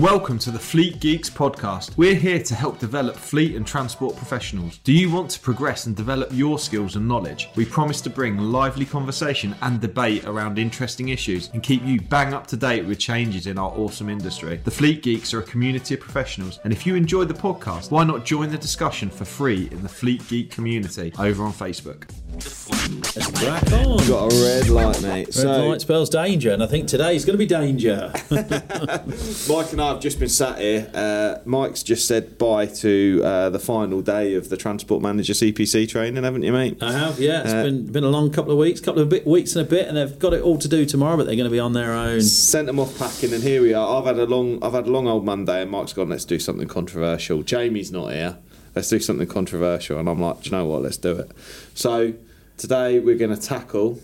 Welcome to the Fleet Geeks podcast. We're here to help develop fleet and transport professionals. Do you want to progress and develop your skills and knowledge? We promise to bring lively conversation and debate around interesting issues and keep you bang up to date with changes in our awesome industry. The Fleet Geeks are a community of professionals, and if you enjoyed the podcast, why not join the discussion for free in the Fleet Geek community over on Facebook? Let's crack on. Got a red light, mate. Red so, light spells danger, and I think today's going to be danger. Mike and I have just been sat here. Uh, Mike's just said bye to uh, the final day of the Transport Manager CPC training, haven't you, mate? I have, yeah. It's Uh, been been a long couple of weeks, couple of bit, weeks and a bit, and they've got it all to do tomorrow, but they're going to be on their own. Sent them off packing, and here we are. I've had a long, I've had a long old Monday, and Mike's gone. Let's do something controversial. Jamie's not here. Let's do something controversial, and I'm like, do you know what? Let's do it. So today we're going to tackle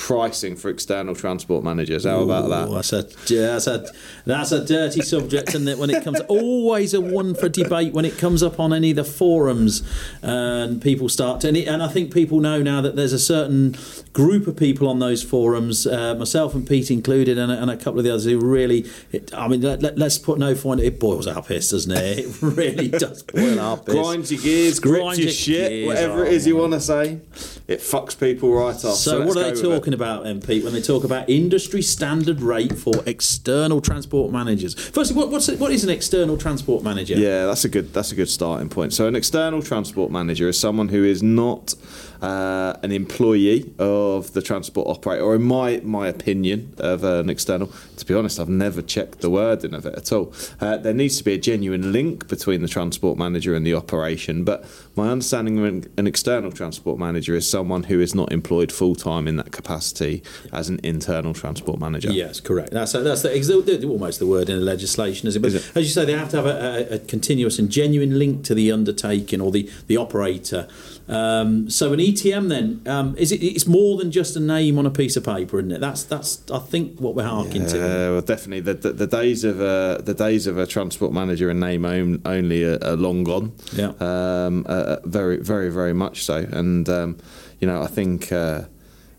pricing for external transport managers. How about that? That's a, that's a that's a dirty subject, and that when it comes, always a one for debate when it comes up on any of the forums, and people start to, and, it, and I think people know now that there's a certain group of people on those forums, uh, myself and Pete included, and, a- and a couple of the others who really, it, I mean, let, us put no point. It boils our piss, doesn't it? It really does boil our piss. Grinds your gears, Grinds your your shit, gears, whatever it oh is you want to say. It fucks people right off. So, let's what are they it. talking about then, Pete, when they talk about industry standard rate for external transport managers? Firstly, what, what's what is an external transport manager? Yeah, that's a good that's a good starting point. So an external transport manager is someone who is not uh, an employee of the transport operator, or in my my opinion of an external. To be honest, I've never checked the wording of it at all. Uh, there needs to be a genuine link between the transport manager and the operation, but my understanding of an, external transport manager is someone who is not employed full time in that capacity as an internal transport manager. Yes, correct. That's that's the, almost the word in the legislation, is it? But Is it? as you say, they have to have a, a, a continuous and genuine link to the undertaking or the the operator. Um, so an ETM then um, is it? It's more than just a name on a piece of paper, isn't it? That's that's I think what we're harking to. Uh, well, definitely the, the, the days of a the days of a transport manager and name own, only are, are long gone. Yeah. Um, uh, very, very, very much so. And um, you know, I think uh,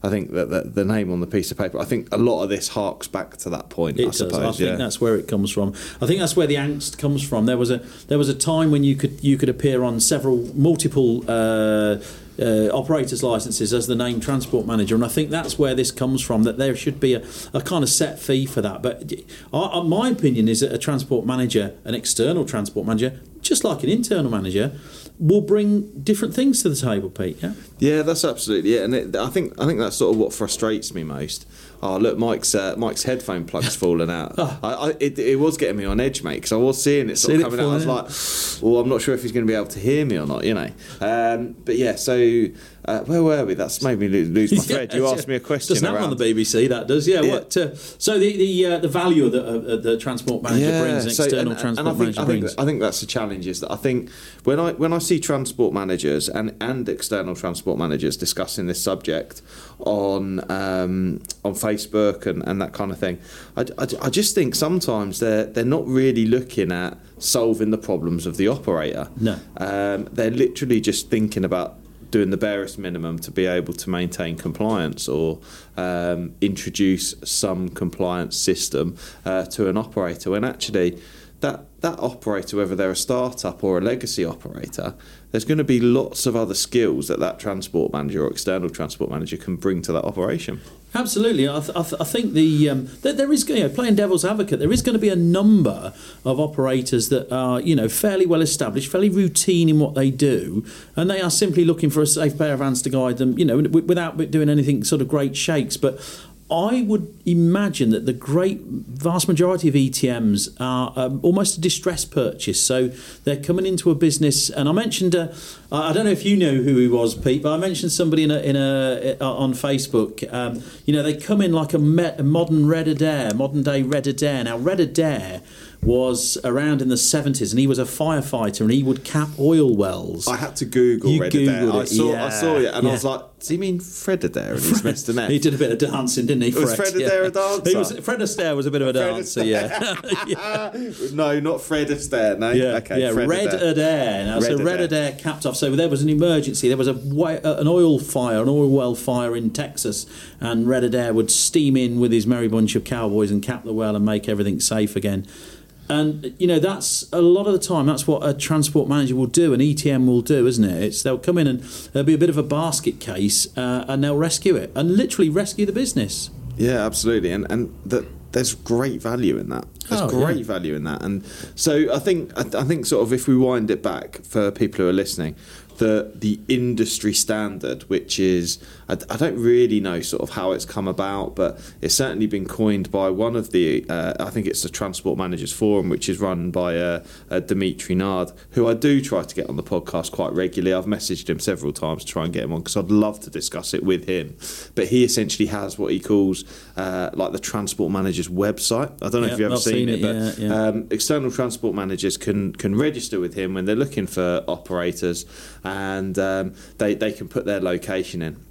I think that the, the name on the piece of paper. I think a lot of this harks back to that point. It I does. suppose. I think yeah. that's where it comes from. I think that's where the angst comes from. There was a there was a time when you could you could appear on several multiple. Uh, uh, operators licenses as the name transport manager, and I think that's where this comes from. That there should be a, a kind of set fee for that. But I, I, my opinion is that a transport manager, an external transport manager, just like an internal manager, will bring different things to the table. Pete, yeah. Yeah, that's absolutely it, and it, I think I think that's sort of what frustrates me most. Oh, look, Mike's uh, Mike's headphone plug's fallen out. I, I, it, it was getting me on edge, mate, because I was seeing it sort of coming out. I was like, well, I'm not sure if he's going to be able to hear me or not, you know. Um, but yeah, so uh, where were we? That's made me lose, lose my thread. You Yeah, asked me a question Doesn't happen around on the BBC. That does, yeah. Yeah. What? Uh, so the the uh, the value of the, uh, the transport manager brings, an so- external and- and transport I think, manager I think, brings. I think that's the challenge is that I think when I when I see transport managers and, and external transport managers discussing this subject on um, on Facebook and, and that kind of thing, I, I, I just think sometimes they're they're not really looking at solving the problems of the operator. No. um, they're literally just thinking about doing the barest minimum to be able to maintain compliance or um, introduce some compliance system uh, to an operator when actually that that operator whether they're a startup or a legacy operator there's going to be lots of other skills that that transport manager or external transport manager can bring to that operation Absolutely, I, th- I, th- I think the um, there, is you know, playing devil's advocate. There is going to be a number of operators that are you know fairly well established, fairly routine in what they do, and they are simply looking for a safe pair of hands to guide them. You know, w- without doing anything sort of great shakes, but. I would imagine that the great vast majority of ETMs are um, almost a distress purchase. So they're coming into a business, and I mentioned, uh, I don't know if you know who he was, Pete, but I mentioned somebody in a, in a uh, on Facebook. Um, you know, they come in like a, me- a modern Red Adair, modern day Red Adair. Now, Red Adair was around in the 70s and he was a firefighter and he would cap oil wells. I had to Google You Red Adair. Googled I it, saw, I saw it, and I was like, "Does he mean Fred Adair?" And he's missed an F. he did a bit of dancing, didn't he? Was Fred Astaire a dancer? He was, Fred Astaire was a bit of a Fred dancer, Astaire. yeah. no, not Fred Astaire. No, Yeah, okay, yeah, Fred Red Adair. Adair. Now, so Red Red Adair. Adair capped off. So there was an emergency. There was a uh, an oil fire, an oil well fire in Texas, and Red Adair would steam in with his merry bunch of cowboys and cap the well and make everything safe again. And you know that's a lot of the time. That's what a transport manager will do, an ETM will do, isn't it? It's they'll come in and there'll be a bit of a basket case, uh, and they'll rescue it and literally rescue the business. Yeah, absolutely, and and that there's great value in that. There's Oh, great yeah. value in that, and so I think I, I think sort of if we wind it back for people who are listening, the the industry standard, which is I, I don't really know sort of how it's come about, but it's certainly been coined by one of the uh, I think it's the Transport Managers Forum, which is run by uh, uh, Dimitri Nard, who I do try to get on the podcast quite regularly. I've messaged him several times to try and get him on because I'd love to discuss it with him. But he essentially has what he calls uh, like the Transport Managers website. I don't know Yeah, if you've ever seen, seen it, it, but yeah, yeah. Um, external transport managers can can register with him when they're looking for operators, and um, they they can put their location in.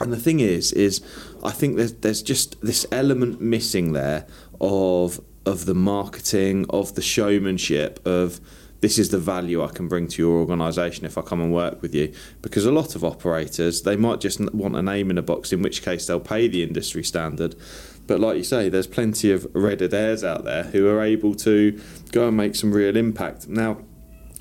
And the thing is, is I think there's there's just this element missing there of of the marketing, of the showmanship, of this is the value I can bring to your organisation if I come and work with you. Because a lot of operators, they might just want a name in a box, in which case they'll pay the industry standard. But like you say, there's plenty of red Adairs out there who are able to go and make some real impact. Now,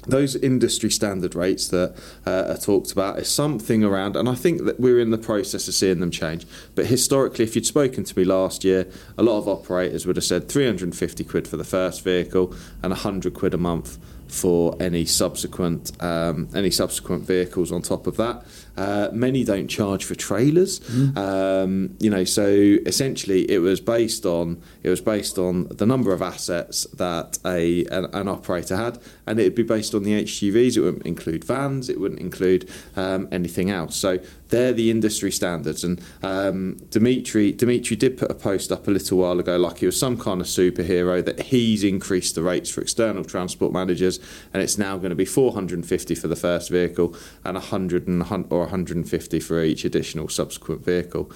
those industry standard rates that uh, are talked about is something around, and I think that we're in the process of seeing them change. But historically, if you'd spoken to me last year, a lot of operators would have said 350 quid for the first vehicle and 100 quid a month for any subsequent um, any subsequent vehicles on top of that. Uh, many don't charge for trailers, um, you know. So essentially, it was based on it was based on the number of assets that a an, an operator had, and it'd be based on the HGVs. It wouldn't include vans. It wouldn't include um, anything else. So they're the industry standards. And um, Dimitri Dimitri did put a post up a little while ago, like he was some kind of superhero that he's increased the rates for external transport managers, and it's now going to be 450 for the first vehicle and 100 and, or 150 for each additional subsequent vehicle.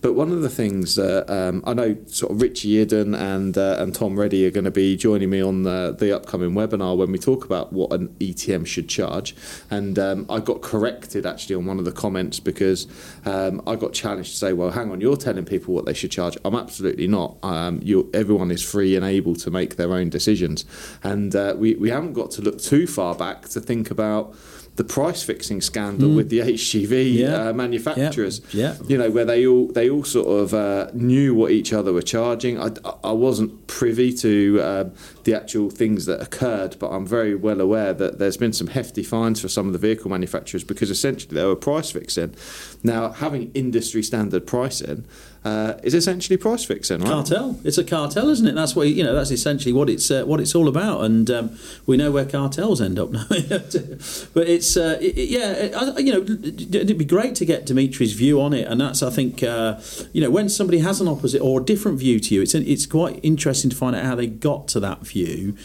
But one of the things that um, I know, sort of Richie Eden and uh, and Tom Reddy are going to be joining me on the, the upcoming webinar when we talk about what an ETM should charge. And um, I got corrected actually on one of the comments because um, I got challenged to say, well, hang on, you're telling people what they should charge. I'm absolutely not. Um, you, everyone is free and able to make their own decisions. And uh, we, we haven't got to look too far back to think about the price fixing scandal with the HGV Yeah. uh, manufacturers. Yeah. You know where they all they all sort of uh, knew what each other were charging. I, I wasn't privy to um, the actual things that occurred, but I'm very well aware that there's been some hefty fines for some of the vehicle manufacturers because essentially they were price fixing. Now having industry standard pricing uh, is essentially price fixing, right? Cartel. It's a cartel, isn't it? That's what you know. That's essentially what it's uh, what it's all about, and um, we know where cartels end up now. but it's uh, it, yeah, you know, it'd be great to get Dimitri's view on it, and that's I think uh, you know when somebody has an opposite or a different view to you, it's it's quite interesting to find out how they got to that view.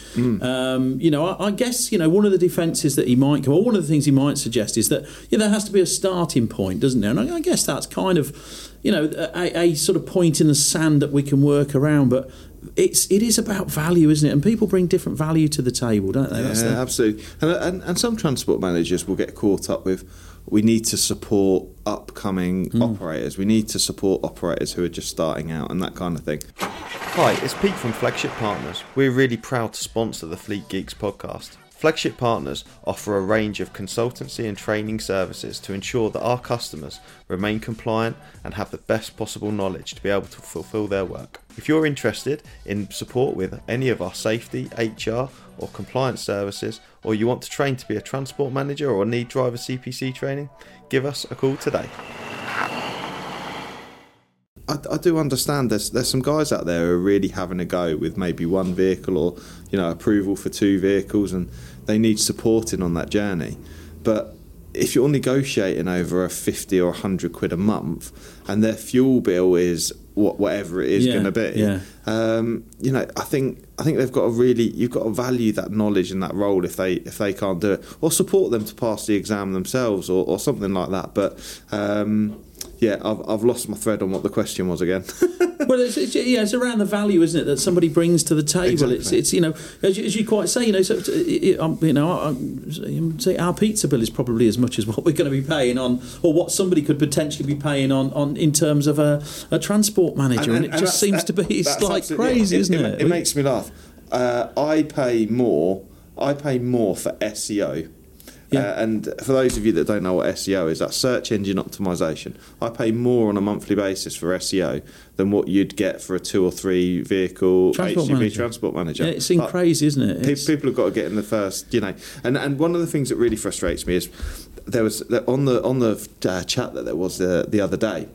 Um, you know, I, I guess you know one of the defences that he might come, or one of the things he might suggest is that yeah, there has to be a starting point, doesn't there? And I, I guess that's kind of you know a, a sort of point in the sand that we can work around, but. It's it is about value, isn't it? And people bring different value to the table, don't they? Yeah, the- absolutely. And, and and some transport managers will get caught up with. We need to support upcoming Hmm. operators. We need to support operators who are just starting out and that kind of thing. Hi, it's Pete from Flagship Partners. We're really proud to sponsor the Fleet Geeks podcast. Flagship Partners offer a range of consultancy and training services to ensure that our customers remain compliant and have the best possible knowledge to be able to fulfill their work. If you're interested in support with any of our safety, HR, or compliance services, or you want to train to be a transport manager or need driver CPC training, give us a call today. I, I do understand there's there's some guys out there who are really having a go with maybe one vehicle or you know approval for two vehicles and they need supporting on that journey. But if you're negotiating over a 50 or 100 quid a month and their fuel bill is what whatever it is Yeah, going to be. yeah. Um, you know, I think I think they've got to really you've got to value that knowledge and that role if they if they can't do it, or support them to pass the exam themselves, or, or something like that. But um, yeah, I've I've lost my thread on what the question was again. well, it's, it's, yeah, it's around the value, isn't it, that somebody brings to the table? It's, Exactly. it's you know, as you, as you quite say, you know, so it, um, you know, um, say our pizza bill is probably as much as what we're going to be paying on, or what somebody could potentially be paying on, on in terms of a, a transport manager, and, it just seems to be it's like crazy, isn't it? It, makes me laugh. Uh, I pay more. I pay more for SEO. Yeah. Uh, and for those of you that don't know what SEO is, that's search engine optimization. I pay more on a monthly basis for SEO than what you'd get for a two or three vehicle Transport HGV manager. transport manager. Yeah, it seems But- crazy, isn't it? It's- people have got to get in the first, you know. And and one of the things that really frustrates me is there was on the on the uh, chat that there was the the other day.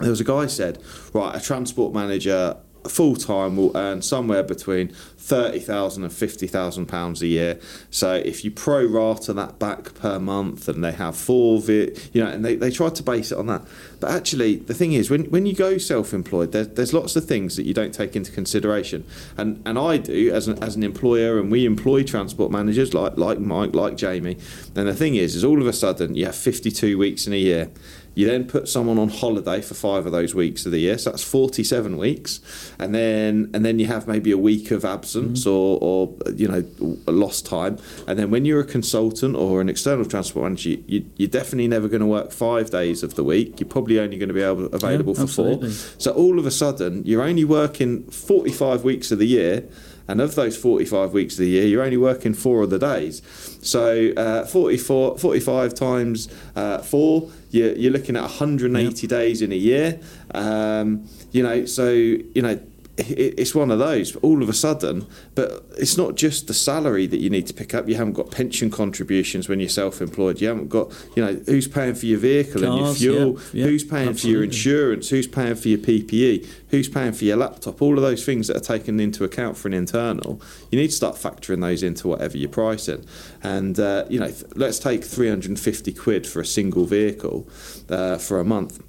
There was a guy said, right, a transport manager full time will earn somewhere between thirty thousand and fifty thousand pounds a year. So if you pro rata that back per month, and they have four, vi- you know, and they, they try to base it on that. But actually, the thing is, when when you go self employed, there, there's lots of things that you don't take into consideration, and and I do as an as an employer, and we employ transport managers like like Mike, like Jamie. And the thing is, is all of a sudden you have fifty two weeks in a year. You then put someone on holiday for five of those weeks of the year, so that's forty-seven weeks, and then and then you have maybe a week of absence mm-hmm. or, or you know lost time, and then when you're a consultant or an external transport manager, you, you, you're definitely never going to work five days of the week. You're probably only going to be able available for absolutely. four. So all of a sudden, you're only working forty-five weeks of the year. And of those 45 weeks of the year, you're only working four of the days. So uh, 44, 45 times uh, four, you're, you're looking at 180 days in a year. Um, you know, so, you know, it's one of those. All of a sudden, but it's not just the salary that you need to pick up. You haven't got pension contributions when you're self-employed. You haven't got, you know, who's paying for your vehicle and your fuel. yeah, yeah, who's paying for your insurance? Who's paying for your PPE? Who's paying for your laptop? All of those things that are taken into account for an internal. You need to start factoring those into whatever you're pricing. And uh, you know, th- let's take 350 quid for a single vehicle uh, for a month.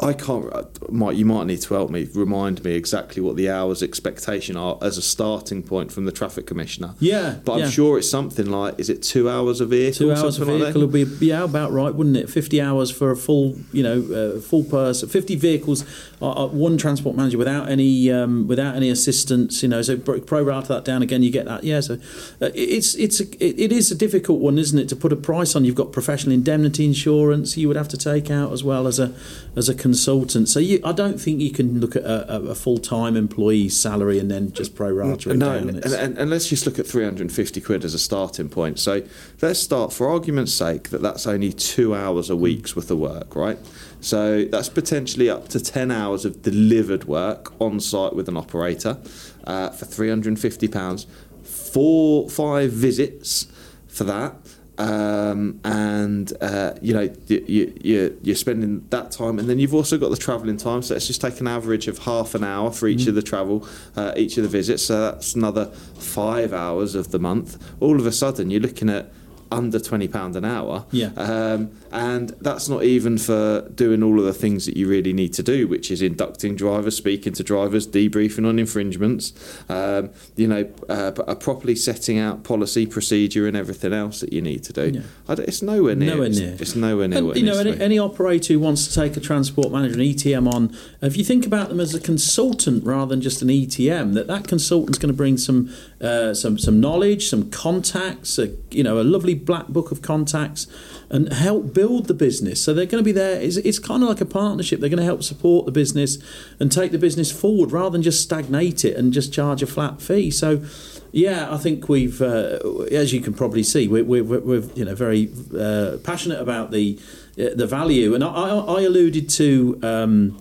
I can't. uh, Mike, you might need to help me. Remind me exactly what the hours expectation are as a starting point from the traffic commissioner. Yeah, but I'm yeah. sure it's something like is it two hours a vehicle? Two hours a something like vehicle would be yeah about right, wouldn't it? Fifty hours for a full, you know, uh, full person. Fifty vehicles, uh, uh, one transport manager without any um, without any assistance. You know, so pro pro rata that down again, you get that. Yeah, so uh, it's it's a, it, it is a difficult one, isn't it, to put a price on? You've got professional indemnity insurance you would have to take out as well as a as a consultant. So you, I don't think you can look at a, a, full time employee's salary and then just pro rata it No, down. and, and, and let's just look at 350 quid as a starting point. So let's start, for argument's sake, that that's only two hours a week's worth of work, right? So that's potentially up to 10 hours of delivered work on site with an operator uh, for 350 pounds. Four, five visits for that. Um, and uh, you know you, you, you, you're spending that time, and then you've also got the travelling time. So let's just take an average of half an hour for each of the travel, uh, each of the visits. So that's another five hours of the month. All of a sudden, you're looking at under twenty pound an hour. Yeah. Um, and that's not even for doing all of the things that you really need to do, which is inducting drivers, speaking to drivers, debriefing on infringements, um, you know, uh, uh, properly setting out policy, procedure, and everything else that you need to do. Yeah. It's nowhere near. Nowhere near. It's nowhere near. And, you know, any, any operator who wants to take a transport manager, an ETM on, if you think about them as a consultant rather than just an ETM, that that consultant's going to bring some uh, some some knowledge, some contacts, a, you know, a lovely black book of contacts, and help build the business. So they're going to be there. It's, it's kind of like a partnership. They're going to help support the business and take the business forward rather than just stagnate it and just charge a flat fee. So. Yeah, I think we've, uh, as you can probably see, we're, we're, we're you know very uh, passionate about the uh, the value, and I, I, I alluded to. Um,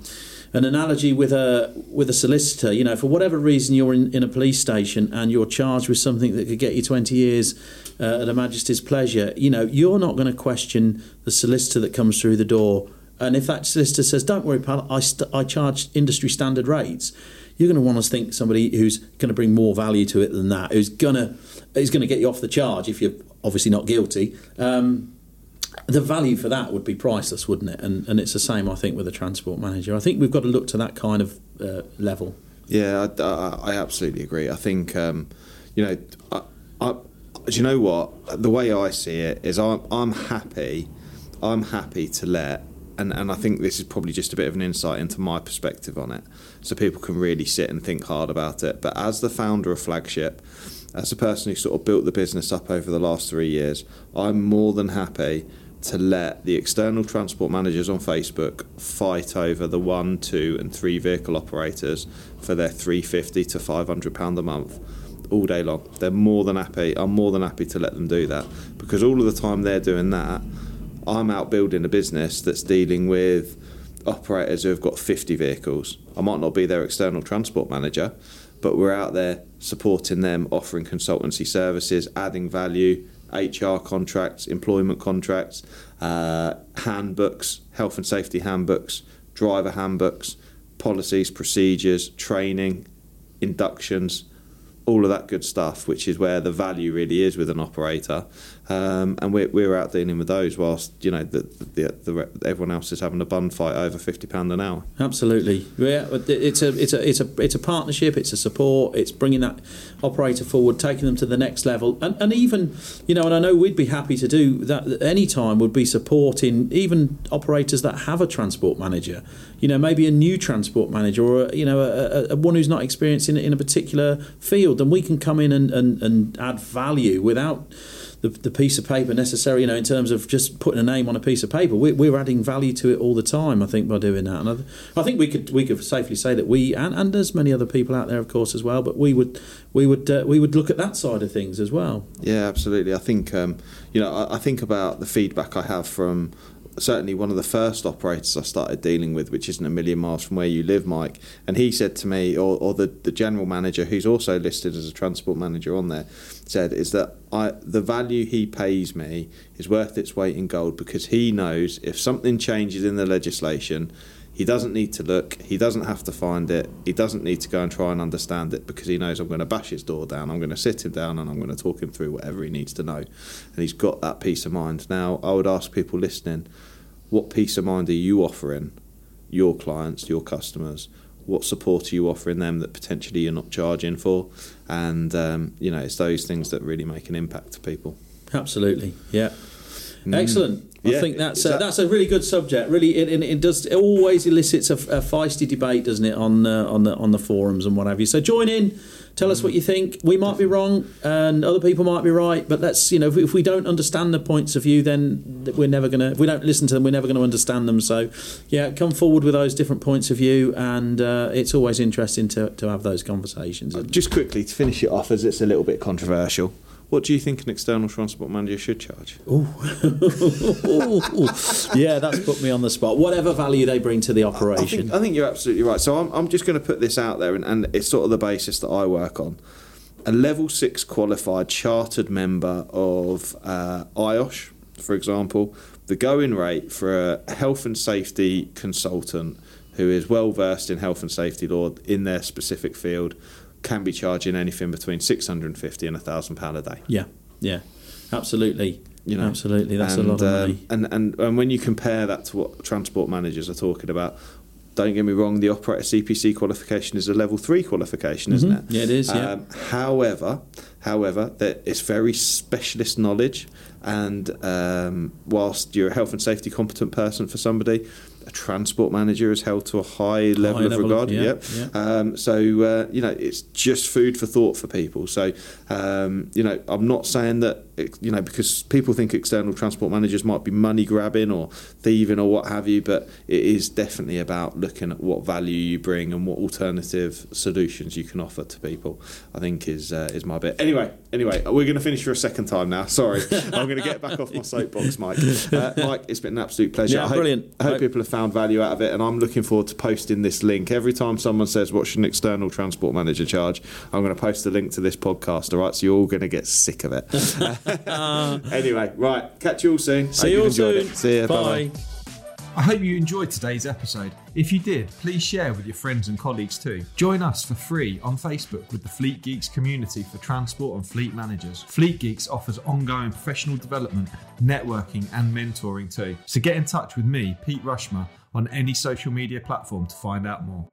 an analogy with a with a solicitor, you know, for whatever reason you're in, in a police station and you're charged with something that could get you 20 years uh, at a Majesty's pleasure, you know, you're not going to question the solicitor that comes through the door. And if that solicitor says, "Don't worry, pal, I st- I charge industry standard rates," you're going to want to think somebody who's going to bring more value to it than that, who's gonna who's going to get you off the charge if you're obviously not guilty. Um, the value for that would be priceless, wouldn't it? And and it's the same, I think, with a transport manager. I think we've got to look to that kind of uh, level. Yeah, I, I, I absolutely agree. I think, um, you know, I, I, do you know what? The way I see it is, I'm, I'm happy. I'm happy to let, and, and I think this is probably just a bit of an insight into my perspective on it, so people can really sit and think hard about it. But as the founder of Flagship, as a person who sort of built the business up over the last three years, I'm more than happy to let the external transport managers on Facebook fight over the one, two, and three vehicle operators for their 350 to 500 pound a month all day long. They're more than happy. I'm more than happy to let them do that because all of the time they're doing that, I'm out building a business that's dealing with operators who have got 50 vehicles. I might not be their external transport manager, but we're out there supporting them, offering consultancy services, adding value, HR contracts, employment contracts, uh, handbooks, health and safety handbooks, driver handbooks, policies, procedures, training, inductions, all of that good stuff, which is where the value really is with an operator. Um, and we're, we're out dealing with those whilst you know the, the, the, everyone else is having a bun fight over fifty pound an hour. Absolutely, yeah. It's a it's a it's a it's a partnership. It's a support. It's bringing that operator forward, taking them to the next level, and and even you know, and I know we'd be happy to do that at any time. Would be supporting even operators that have a transport manager. You know, maybe a new transport manager or a, you know a, a one who's not experienced in, in a particular field, and we can come in and, and, and add value without the, the piece of paper necessary, you know, in terms of just putting a name on a piece of paper. We're, we're adding value to it all the time, I think, by doing that. And I, I think we could we could safely say that we and, and there's many other people out there, of course, as well. But we would we would uh, we would look at that side of things as well. Yeah, absolutely. I think um, you know I, I think about the feedback I have from certainly one of the first operators I started dealing with, which isn't a million miles from where you live, Mike. And he said to me, or, or the, the general manager, who's also listed as a transport manager on there, said, is that I, the value he pays me is worth its weight in gold because he knows if something changes in the legislation, he doesn't need to look, he doesn't have to find it, he doesn't need to go and try and understand it because he knows I'm going to bash his door down, I'm going to sit him down and I'm going to talk him through whatever he needs to know. And he's got that peace of mind. Now, I would ask people listening, what peace of mind are you offering your clients, your customers? What support are you offering them that potentially you're not charging for? And um, you know, it's those things that really make an impact to people. Absolutely, yeah. Mm. Excellent. I yeah, think that's a, that's a really good subject. Really, it, it, it does it always elicits a, a, feisty debate, doesn't it, on uh, on the on the forums and what have you. So join in Tell us what you think. We might be wrong, and other people might be right. But let's, you know, if, if we don't understand the points of view, then we're never going to. If we don't listen to them, we're never going to understand them. So, yeah, come forward with those different points of view, and uh, it's always interesting to, to have those conversations. Just quickly to finish it off, as it's a little bit controversial. What do you think an external transport manager should charge? Oh, yeah, that's put me on the spot. Whatever value they bring to the operation. I think, I think you're absolutely right. So I'm, I'm just going to put this out there, and, and it's sort of the basis that I work on. A level six qualified chartered member of uh, IOSH, for example, the going rate for a health and safety consultant who is well versed in health and safety law in their specific field can be charging anything between 650 and a thousand pound a day. Yeah, yeah, absolutely. You know, absolutely, that's and, a lot of money. Um, and, and and when you compare that to what transport managers are talking about, don't get me wrong, the operator CPC qualification is a level three qualification, isn't mm-hmm. it? Yeah, it is. Yeah. Um, however, however, that it's very specialist knowledge, and um, whilst you're a health and safety competent person for somebody, a transport manager is held to a high level high of level, regard. Yeah, yep. Yeah. Um, so uh, you know, it's just food for thought for people. So um, you know, I'm not saying that you know because people think external transport managers might be money grabbing or thieving or what have you, but it is definitely about looking at what value you bring and what alternative solutions you can offer to people. I think is uh, is my bit. Anyway, anyway, we're going to finish for a second time now. Sorry, I'm going to get back off my soapbox, Mike. Uh, Mike, it's been an absolute pleasure. Yeah, I hope, brilliant. I hope people have found value out of it, and I'm looking forward to posting this link. Every time someone says, What should an external transport manager charge? I'm going to post a link to this podcast, all right? So you're all going to get sick of it. Um, anyway, right, catch you all soon. See you all soon. It. See you. Bye. Bye. I hope you enjoyed today's episode. If you did, please share with your friends and colleagues too. Join us for free on Facebook with the Fleet Geeks community for transport and fleet managers. Fleet Geeks offers ongoing professional development, networking, and mentoring too. So get in touch with me, Pete Rushmer, on any social media platform to find out more.